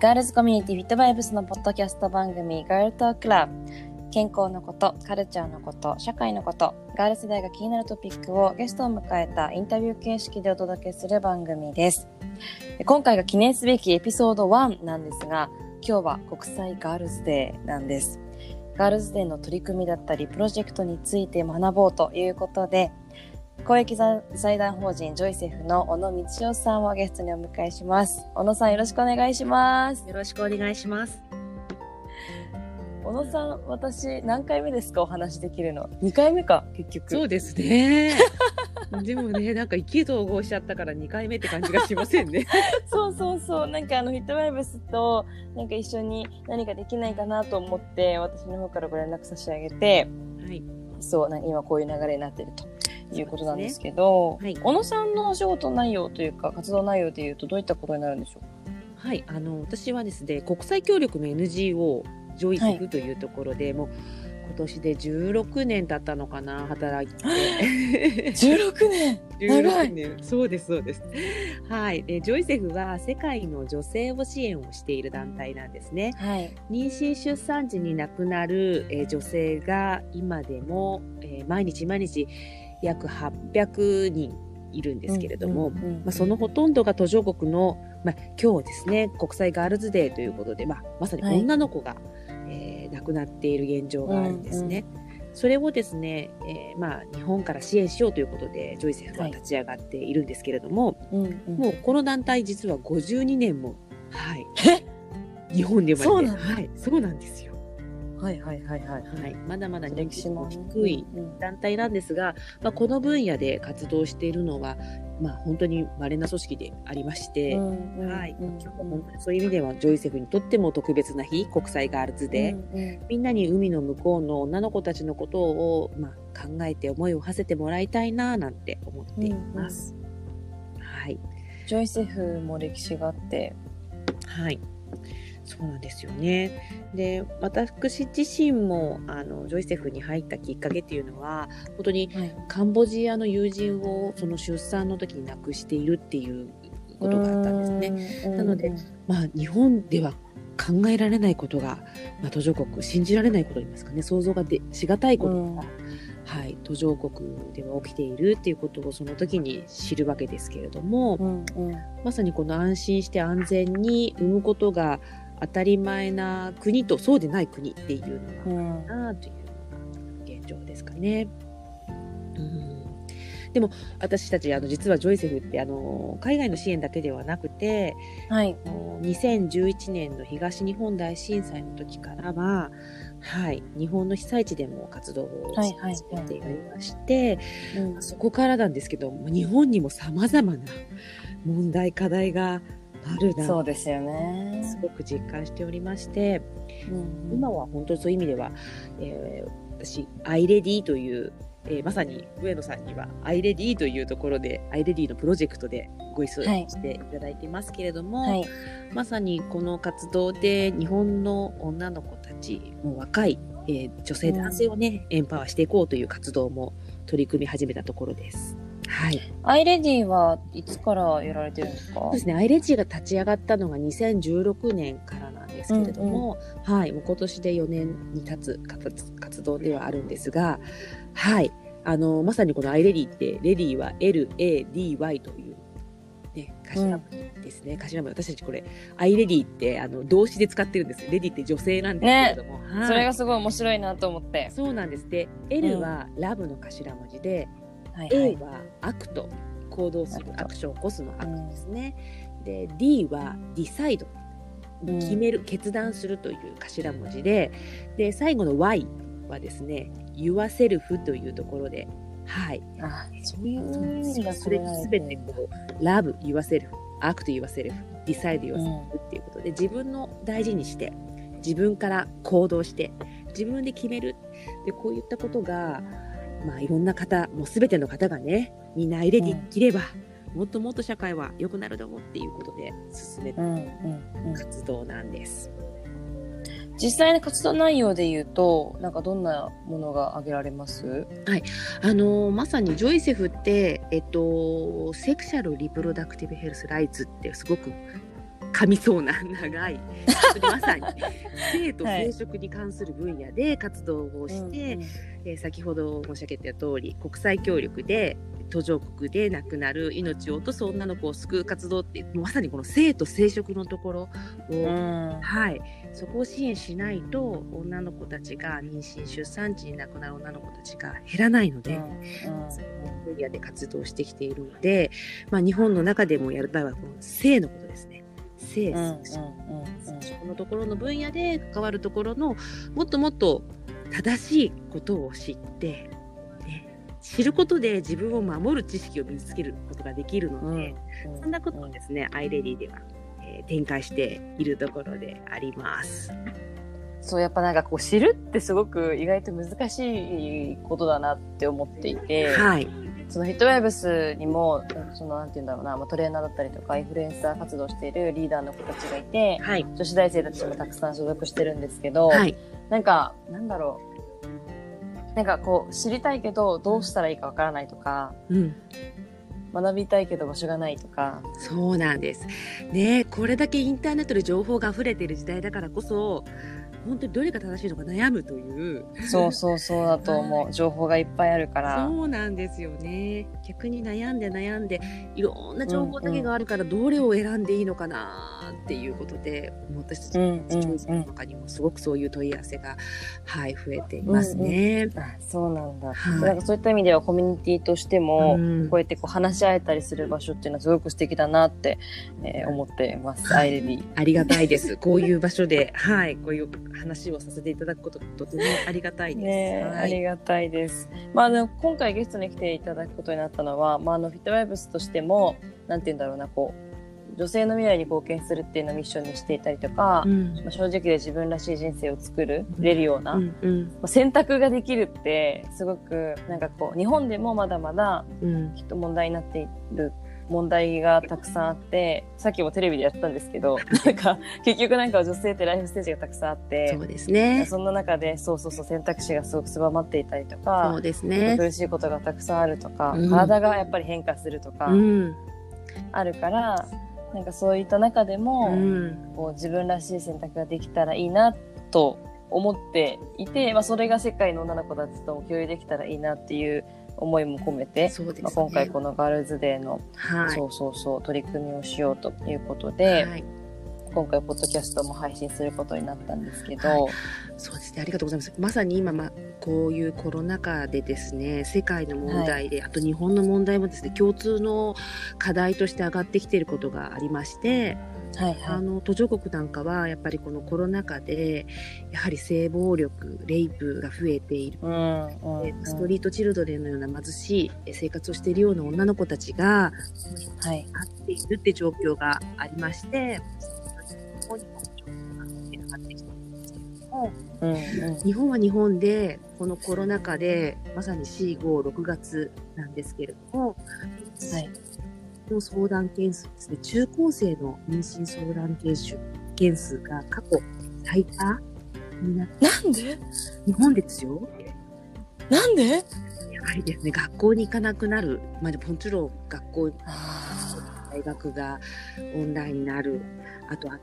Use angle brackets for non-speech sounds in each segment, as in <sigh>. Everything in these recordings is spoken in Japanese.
ガールズコミュニティフィットバイブスのポッドキャスト番組ガールトークラブ健康のこと、カルチャーのこと、社会のこと、ガール世代が気になるトピックをゲストを迎えたインタビュー形式でお届けする番組です。今回が記念すべきエピソード1なんですが、今日は国際ガールズデーなんです。ガールズデーの取り組みだったり、プロジェクトについて学ぼうということで、公益財団法人ジョイセフの小野道夫さんをゲストにお迎えします。小野さんよろしくお願いします。よろしくお願いします。小野さん、私何回目ですか？お話できるの。2回目か、結局。そうですね。でもね、<laughs> なんか意気投合しちゃったから2回目って感じがしませんね。<laughs> そうそうそう。なんかあの、ヒットバイブスと、なんか一緒に何かできないかなと思って、私の方からご連絡差し上げて、はい。そう、今こういう流れになってるということなんですけど、ねはい小野さんのお仕事内容というか、活動内容でいうとどういったことになるんでしょうはい。あの、私はですね、国際協力の NGO、ジョイセフというところで、もう今年で16年経ったのかな、働いて。<gasps> ?16 年長い16年。そうです、そうです。はい。で、ジョイセフは世界の女性を支援をしている団体なんですね。はい。妊娠出産時に亡くなる、えー女性が今でも、えー毎日毎日約800人いるんですけれども、うんうんうんまあ、そのほとんどが途上国の、まあ、今日ですね国際ガールズデーということで、まあ、まさにはい。女の子が、えー亡くなっている現状があるんですね。それをですね、えーまあ、日本から支援しようということでジョイセフは立ち上がっているんですけれども、うんうん。もうこの団体実は52年も、はい、日本で生まれてそうはい、そうなんですよ。はいはいはいはい。はい、まだまだ歴史も低いうん団体なんですが、まあ、この分野で活動しているのは、まあ、本当に稀な組織でありまして、うんうんはい、うんそういう意味ではジョイセフにとっても特別な日国際ガールズで、みんなに海の向こうの女の子たちのことを、まあ、考えて思いを馳せてもらいたいななんて思っています。はい。ジョイセフも歴史があって、はい。そうなんですよね。で、私自身も、あの、ジョイセフに入ったきっかけっていうのは、本当にはい、カンボジアの友人をその出産の時に亡くしているっていうことがあったんですね。ねなのでまあ、日本では考えられないことが、まあ、途上国、信じられないことと言いますかね、想像がでしがたいことが、うん。はい、途上国では起きているっていうことをその時に知るわけですけれども、うんうん。まさにこの安心して安全に産むことが当たり前な国とそうでない国っていうのうんがなという現状ですかね。うんでも私たちあの実はジョイセフってあの海外の支援だけではなくてはい。あの2011年の東日本大震災の時からは、はい、日本の被災地でも活動をはいはいはいされておりまして、うんそこからなんですけども日本にもさまざまな問題課題があるなそうですよね。すごく実感しておりまして、うん今は本当にそういう意味では、えー私、アイレディという、えーまさに上野さんにはアイレディというところで、アイレディのプロジェクトでご一緒はいしていただいてますけれども、はい。まさにこの活動で日本の女の子たち、もう若い、えー女性、うん男性をね、エンパワーしていこうという活動も取り組み始めたところです。はい。アイレディはいつからやられてるんですか？そうですね、アイレッジが立ち上がったのが2016年からなんですけれども、はい、もう今年で4年に経つ活活動ではあるんですが、はい、あの、まさにこのアイレディって、レディは LADY という、ね、頭文字ですね、頭文字。私たちこれ、I LADY って、あの、動詞で使ってるんです。レディって女性なんですけれども、はい。それがすごい面白いなと思って。そうなんです。で、L は Love の頭文字で、はい A はアクト、行動する Act アクションを起こすの Act ですね。で、D は Decide、うん決める、決断するという頭文字で、で、最後の Y はですね、yourself というところで、はい。あ、そういう意味がそれすべてこう、love yourself, act yourself, decide yourself っていうことで、自分の大事にして、自分から行動して、自分で決める。で、こういったことが、まあ、いろんな方、もうすべての方がね、みんな入れていければ、もっともっと社会は良くなるだろうっていうことで進めたうんうんうん。活動なんです。実際の活動内容で言うと、なんかどんなものが挙げられます？あのーまさにジョイセフって、えっと、セクシャル・リプロダクティブ・ヘルス・ライツってすごく噛みそうな長い <laughs> まさに。性と生殖に関する分野で活動をして、はいえー、先ほど申し上げた通り国際協力で途上国で亡くなる命を落とす女の子を救う活動ってまさにこの性と生殖のところを、はい、そこを支援しないと女の子たちが妊娠出産時に亡くなる女の子たちが減らないので、うんうん、分野で活動してきているので、まあ、日本の中でもやる場合はこの性のことですね。性、うんうん、このところの分野で関わるところのもっともっと正しいことを知って、ね、知ることで自分を守る知識を身につけることができるので、うん。うん、そんなことをですね、アイレディでは、えー、展開しているところであります。そうやっぱなんかこう知るってすごく意外と難しいことだなって思っていて、はい、そのヒットウェブスにもそのなんて言うんだろうな、まあ、トレーナーだったりとかインフルエンサー活動しているリーダーの子たちがいて、はい、女子大生たちもたくさん所属してるんですけど、はい、なんかなんだろう。なんかこう知りたいけどどうしたらいいかわからないとか、うん、学びたいけど場所がないとか。そうなんです。ねこれだけインターネットで情報が溢れている時代だからこそ本当にどれが正しいのか悩むという。そうそうそうだと思う、はい、情報がいっぱいあるから。そうなんですよね。逆に悩んで悩んでいろんな情報だけがあるからどれを選んでいいのかなっていうことで、うんうん、私たちの調査の中にもすごくそういう問い合わせが、はい、増えていますね、うんうん、あそうなんだ、はい、なんかそういった意味ではコミュニティとしても、うん、こうやってこう話し合えたりする場所っていうのはすごく素敵だなって、えー、思っています、はい、アイレディ。ありがたいです。こういう場所ではい。こういう話をさせていただくこととてもありがたいです。ね、はい、ありがたいです。まあ、あの今回ゲストに来ていただくことになったのは、まあ、あのフィットワイブスとしてもなんて言うんだろうなこう女性の未来に貢献するっていうのをミッションにしていたりとか、うん、まあ、正直で自分らしい人生を作る、れるような、うんうん、まあ、選択ができるってすごくなんかこう日本でもまだまだきっと問題になっている問題がたくさんあってさっきもテレビでやったんですけど <laughs> なんか結局なんか女性ってライフステージがたくさんあってそうですね。そんな中でそうそうそう選択肢がすごく狭まっていたりとかそうですね。苦しいことがたくさんあるとか、うん、体がやっぱり変化するとか、うん、あるからなんかそういった中でも、うん、こう自分らしい選択ができたらいいなと思っていて、まあ、それが世界の女の子たちとも共有できたらいいなっていう思いも込めて、ね、まあ、今回このガールズデーの、はい、そうそうそう取り組みをしようということで、はい、今回ポッドキャストも配信することになったんですけど、はい、そうですね。ありがとうございます。まさに今、まあ、こういうコロナ禍でですね世界の問題で、あと日本の問題もですね共通の課題として上がってきていることがありまして。はいはい、あの途上国なんかはやっぱりこのコロナ禍でやはり性暴力レイプが増えている、うんうんうん、ストリートチルドレンのような貧しい生活をしているような女の子たちが、はい、会っているって状況がありまして、うんうん、日本は日本でこのコロナ禍でまさに4、5、6月なんですけれども、はい、の相談件数ですね、中高生の妊娠相談件数件数が過去最多になってなんで？日本ですよ。なんで？やはりですね、学校に行かなくなる。まあ、もちろん学校、大学がオンラインになる。あとは、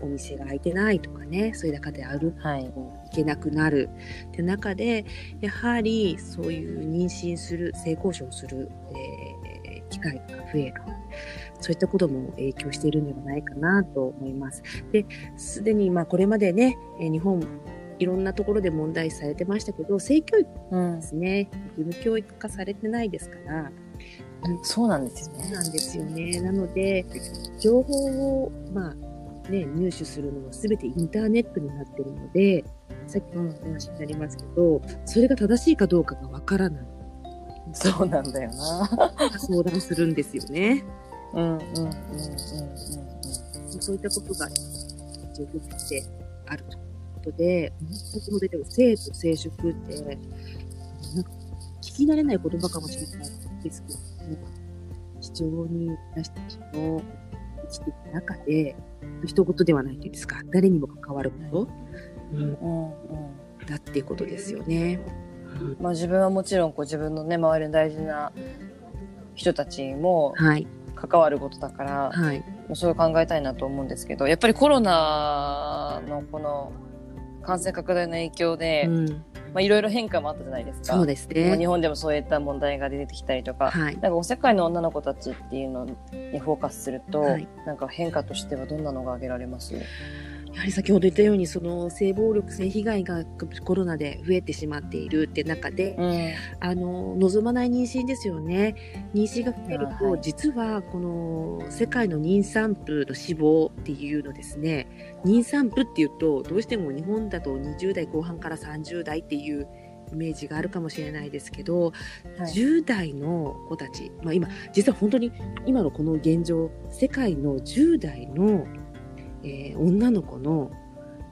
お店が開いてないとかね、そういう中で歩くはい、行けなくなる。って中で、やはりそういう妊娠する、性交渉する、えー機会が増える。そういったことも影響しているんではないかなと思います。で、すでにまあこれまでね、日本いろんなところで問題されてましたけど、性教育ですね、うん、義務教育化されてないですから、そうなんですよね。そうなんですよね。なので、情報を、まあ、ね、入手するのは全てインターネットになってるので、さっきの話になりますけど、それが正しいかどうかがわからない。そうなんだよな。相談するんですよね。うんうんうんうんうん。そういったことが状況としてあるということで、先ほど言った性と生殖って、なんか聞き慣れない言葉かもしれないですけども、非常に私たちの生きていく中で、一言ではないというんですか、誰にも関わること、うんうんうん、だっていうことですよね。まあ、自分はもちろんこう自分のね周りの大事な人たちも関わることだから、はい、もそう考えたいなと思うんですけどやっぱりコロナのこの感染拡大の影響で、うん、まあ、いろいろ変化もあったじゃないですか。そうですまあ日ね。本でもそういった問題が出てきたりとか、はい。なんかお世界の女の子たちっていうのにフォーカスすると、はいなんか変化としてはどんなのが挙げられます？やはり先ほど言ったように、その性暴力、性被害がコロナで増えてしまっているって中で、うん。あの望まない妊娠ですよね。妊娠が増えると、あはい実はこの世界の妊産婦の死亡っていうのですね。妊産婦っていうとどうしても日本だと20代後半から30代っていうイメージがあるかもしれないですけど、はい10代の子たち、まあ、今実は本当に今のこの現状世界の10代の、えー女の子の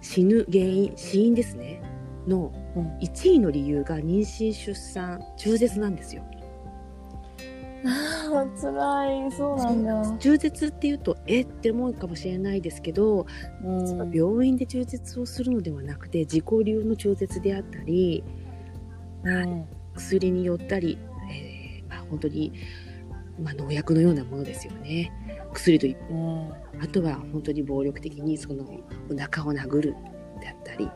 死ぬ原因死因ですねのうん1位の理由が妊娠出産中絶なんですよ。ああ、辛い。そうなんだ。中絶っていうとえ？って思うかもしれないですけど、うん。病院で中絶をするのではなくて自己流の中絶であったりうん。薬によったり、えーまあ、本当に、まあ、農薬のようなものですよね。薬とうん。あとは本当に暴力的にそのお腹を殴るであったり。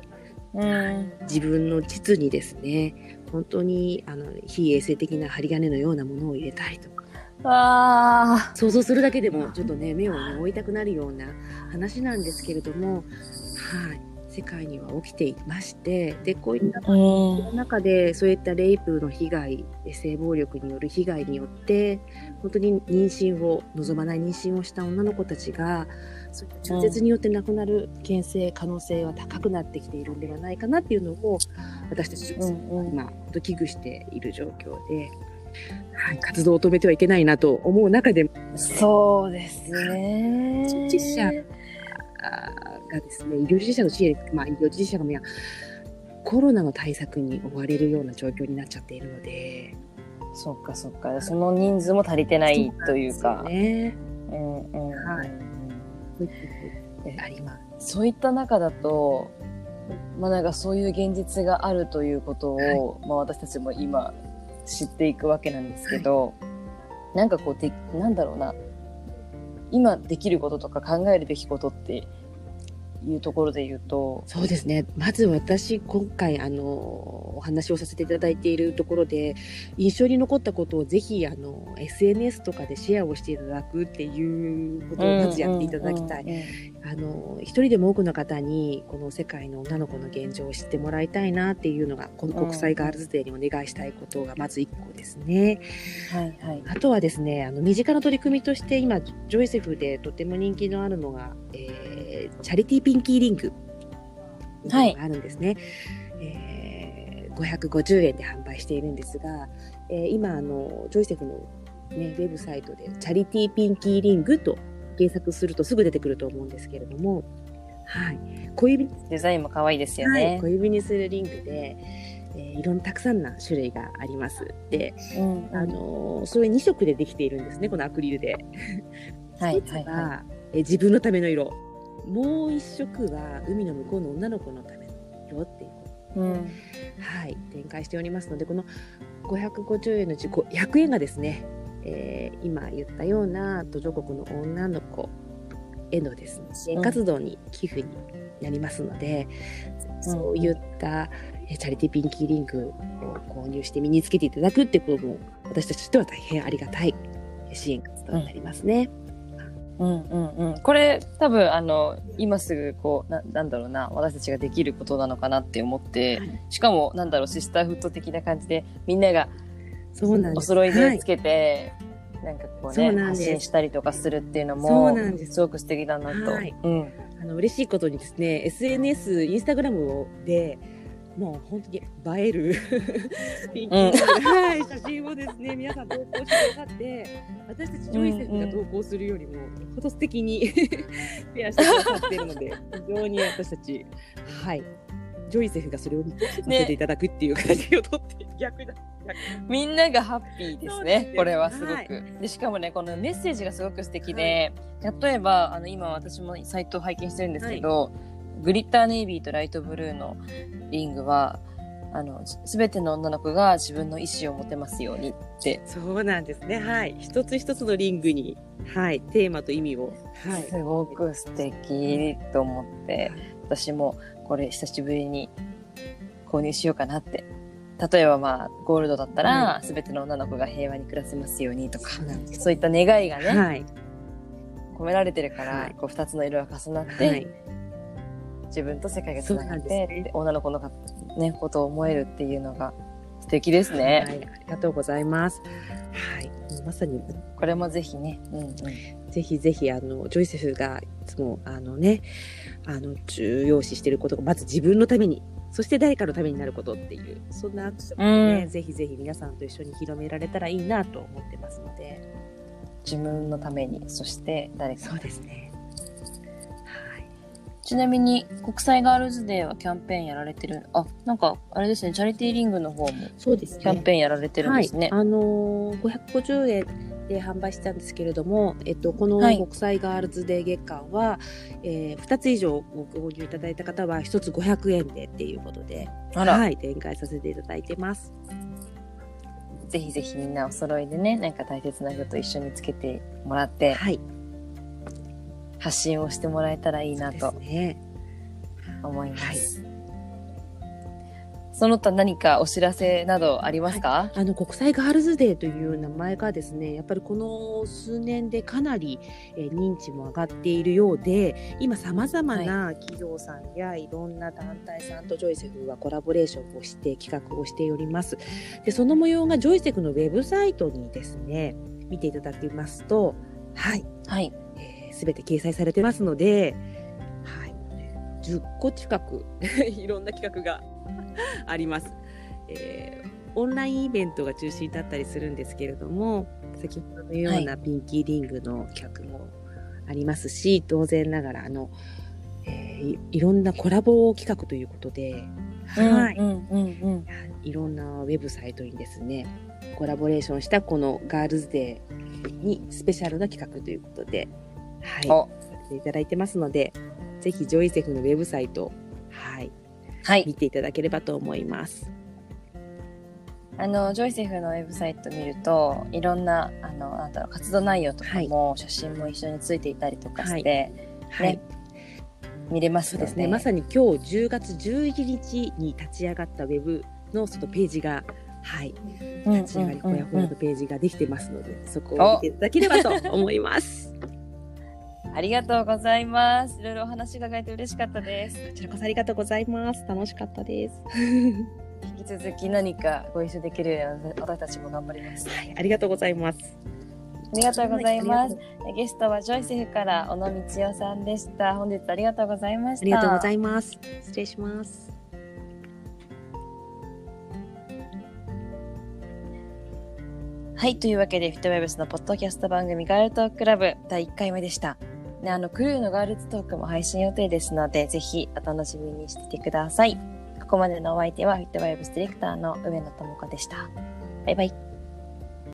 うん。自分の膣にですね本当にあの非衛生的な針金のようなものを入れたりとか。あ。想像するだけでもちょっとね目を、ね、追いたくなるような話なんですけれども、はい、世界には起きていましてでこういった。中でそういったレイプの被害性暴力による被害によって本当に妊娠を望まない妊娠をした女の子たちがそういった中絶によって亡くなる危険性可能性は高くなってきているんではないかなっていうのを私たち女性は今危惧している状況で、はい、活動を止めてはいけないなと思う中でもそうですね。実者がですね医療従事者の支援、まあ、医療従事者がいやコロナの対策に追われるような状況になっちゃっているので。そっかそっか。その人数も足りてないというか。ね。うんうん。はいうんえあります。そういった中だと、まあなんかそういう現実があるということを、まあ私たちも今知っていくわけなんですけど、なんかこうで、なんだろうな、今できることとか考えるべきことっていうところで言うと、そうですね。まず私、今回、あの、お話をさせていただいているところで、印象に残ったことをぜひ、あの、SNS とかでシェアをしていただくっていうことをまずやっていただきたい。あの、一人でも多くの方に、この世界の女の子の現状を知ってもらいたいなっていうのが、この国際ガールズデーにお願いしたいことがまず一個ですね。はいはい。あとはですね、あの、身近な取り組みとして、今、ジョイセフでとても人気のあるのが、えーチャリティーピンキーリングはいがあるんですね。えー550円で販売しているんですが、えー今、あの、ジョイセフの、ね、ウェブサイトで、チャリティーピンキーリングと検索するとすぐ出てくると思うんですけれども、はい。小指デザインも可愛いですよはい、ね小。指にするリングで、えーいろんなたくさんな種類があります。で、うんあのーそれ2色でできているんですね、このアクリルで。はい一つはいはえー自分のための色。もう一色は海の向こうの女の子のための色っていうことうん。はい、展開しておりますので、この550円のうちこう100円がですね、えー今言ったような途上国の女の子へのですね、支援活動に寄付になりますので、そういったえーチャリティーピンキーリングを購入して身につけていただくってことも、私たちとしては大変ありがたい支援活動になりますね。うんうんうん。これ多分あの、今すぐこう、ななんだろうな、私たちができることなのかなって思って、はいしかもなんだろう、シスターフット的な感じで、みんながそうなんです。お揃いはいでつけて、なんかこうね、発信したりとかするっていうのそうもなんで、すすごく素敵だなと。はいうん。あの嬉しいことにですね、SNS、インスタグラムで、もう本当に映えるピンキーの、はい、写真をですね、皆さん投稿してくださって、私たちジョイセフが投稿するよりも、フォト素敵に <laughs> ペアしてくださっているので、非常に私たち、はい、ジョイセフがそれを見させていただくっていう形をとって、逆だ。みんながハッピーですそうですよ。ねこれはすごく、はい。で、しかもね、このメッセージがすごく素敵で、例えば、あの、今私もサイトを拝見してるんですけど、グリッターネイビーとライトブルーのリングは、あの、すべての女の子が自分の意思を持てますようにって。そうなんですね。はい。一つ一つのリングに、はい、テーマと意味を、はい。すごく素敵と思って、私もこれ久しぶりに購入しようかなって。例えばまあ、ゴールドだったら、すべての女の子が平和に暮らせますようにとか、そういった願いがね、はい。込められてるから、はいこう二つの色が重なって、はい。自分と世界がつながって、ねで女の子のか、ね、ことを思えるっていうのが素敵ですね。はい。ありがとうございます。はい。まさに、これもぜひね、うんうん、ぜひぜひ、あの、ジョイセフがいつも、あのね、あの、重要視していることが、まず自分のために、そして誰かのためになることっていう、そんなアクションをね、うんぜひぜひ皆さんと一緒に広められたらいいなと思ってますので。自分のために、そして誰かのそうですね。はい。ちなみに、国際ガールズデーはキャンペーンやられてる、あ、なんか、あれですね、チャリティーリングの方もそうですね。キャンペーンやられてるんですね。はい、あのー、550円で販売したんですけれども、えっと、このはい国際ガールズデー月間は、えー、2つ以上ご購入いただいた方は1つ500円でっていうことで、はい、展開させていただいてます。ぜひぜひみんなお揃いでね、なんか大切な人と一緒につけてもらって、はい、発信をしてもらえたらいいなでと。思います。その他何かお知らせなどありますか、あの国際ガールズデーという名前がですねやっぱりこの数年でかなり、えー認知も上がっているようで今さまざまな企業さんやいろんな団体さんとジョイセフはコラボレーションをして企画をしておりますでその模様がジョイセフのウェブサイトにですね見ていただきますとはい、はい。えー、全て掲載されてますので、はい、10個近く <laughs> いろんな企画が <laughs> あります。えーオンラインイベントが中心だったりするんですけれども、先ほどのようなピンキーリングの企画もありますし、当然ながら、あの、えーいいろんなコラボ企画ということで、はい、うんうんうん。いろんなウェブサイトにですね、コラボレーションしたこのガールズデーにスペシャルな企画ということで、はい、お。させていただいてますので、ぜひジョイセフのウェブサイト、はい、はい。見ていただければと思います。あの、ジョイセフのウェブサイト見ると、いろんな、あの、なんだろう、活動内容とかも、写真も一緒についていたりとかして、はい、ね見れますのでそうですね。まさに今日10月11日に立ち上がったウェブのそのページが、はい、うん立ち上がりほやほやのページができてますので、そこお。を見ていただければと思います。ありがとうございます。いろいろお話伺えて嬉しかったです。こちらこそありがとうございます。楽しかったです。<laughs> 引き続き何かご一緒できるように私たちも頑張ります。はい、ありがとうございます。ありがとうございますは。ゲストはジョイセフから小野道夫さんでした。本日ありがとうございました。ありがとうございます。失礼します。はい、というわけで、フィットウェブスのポッドキャスト番組ガールトーククラブ第1回目でした。ね、あの、クルーのガールズトークも配信予定ですので、ぜひお楽しみにしててください。ここまでのお相手は、フィットワイブスディレクターの上野智子でした。バイバイ。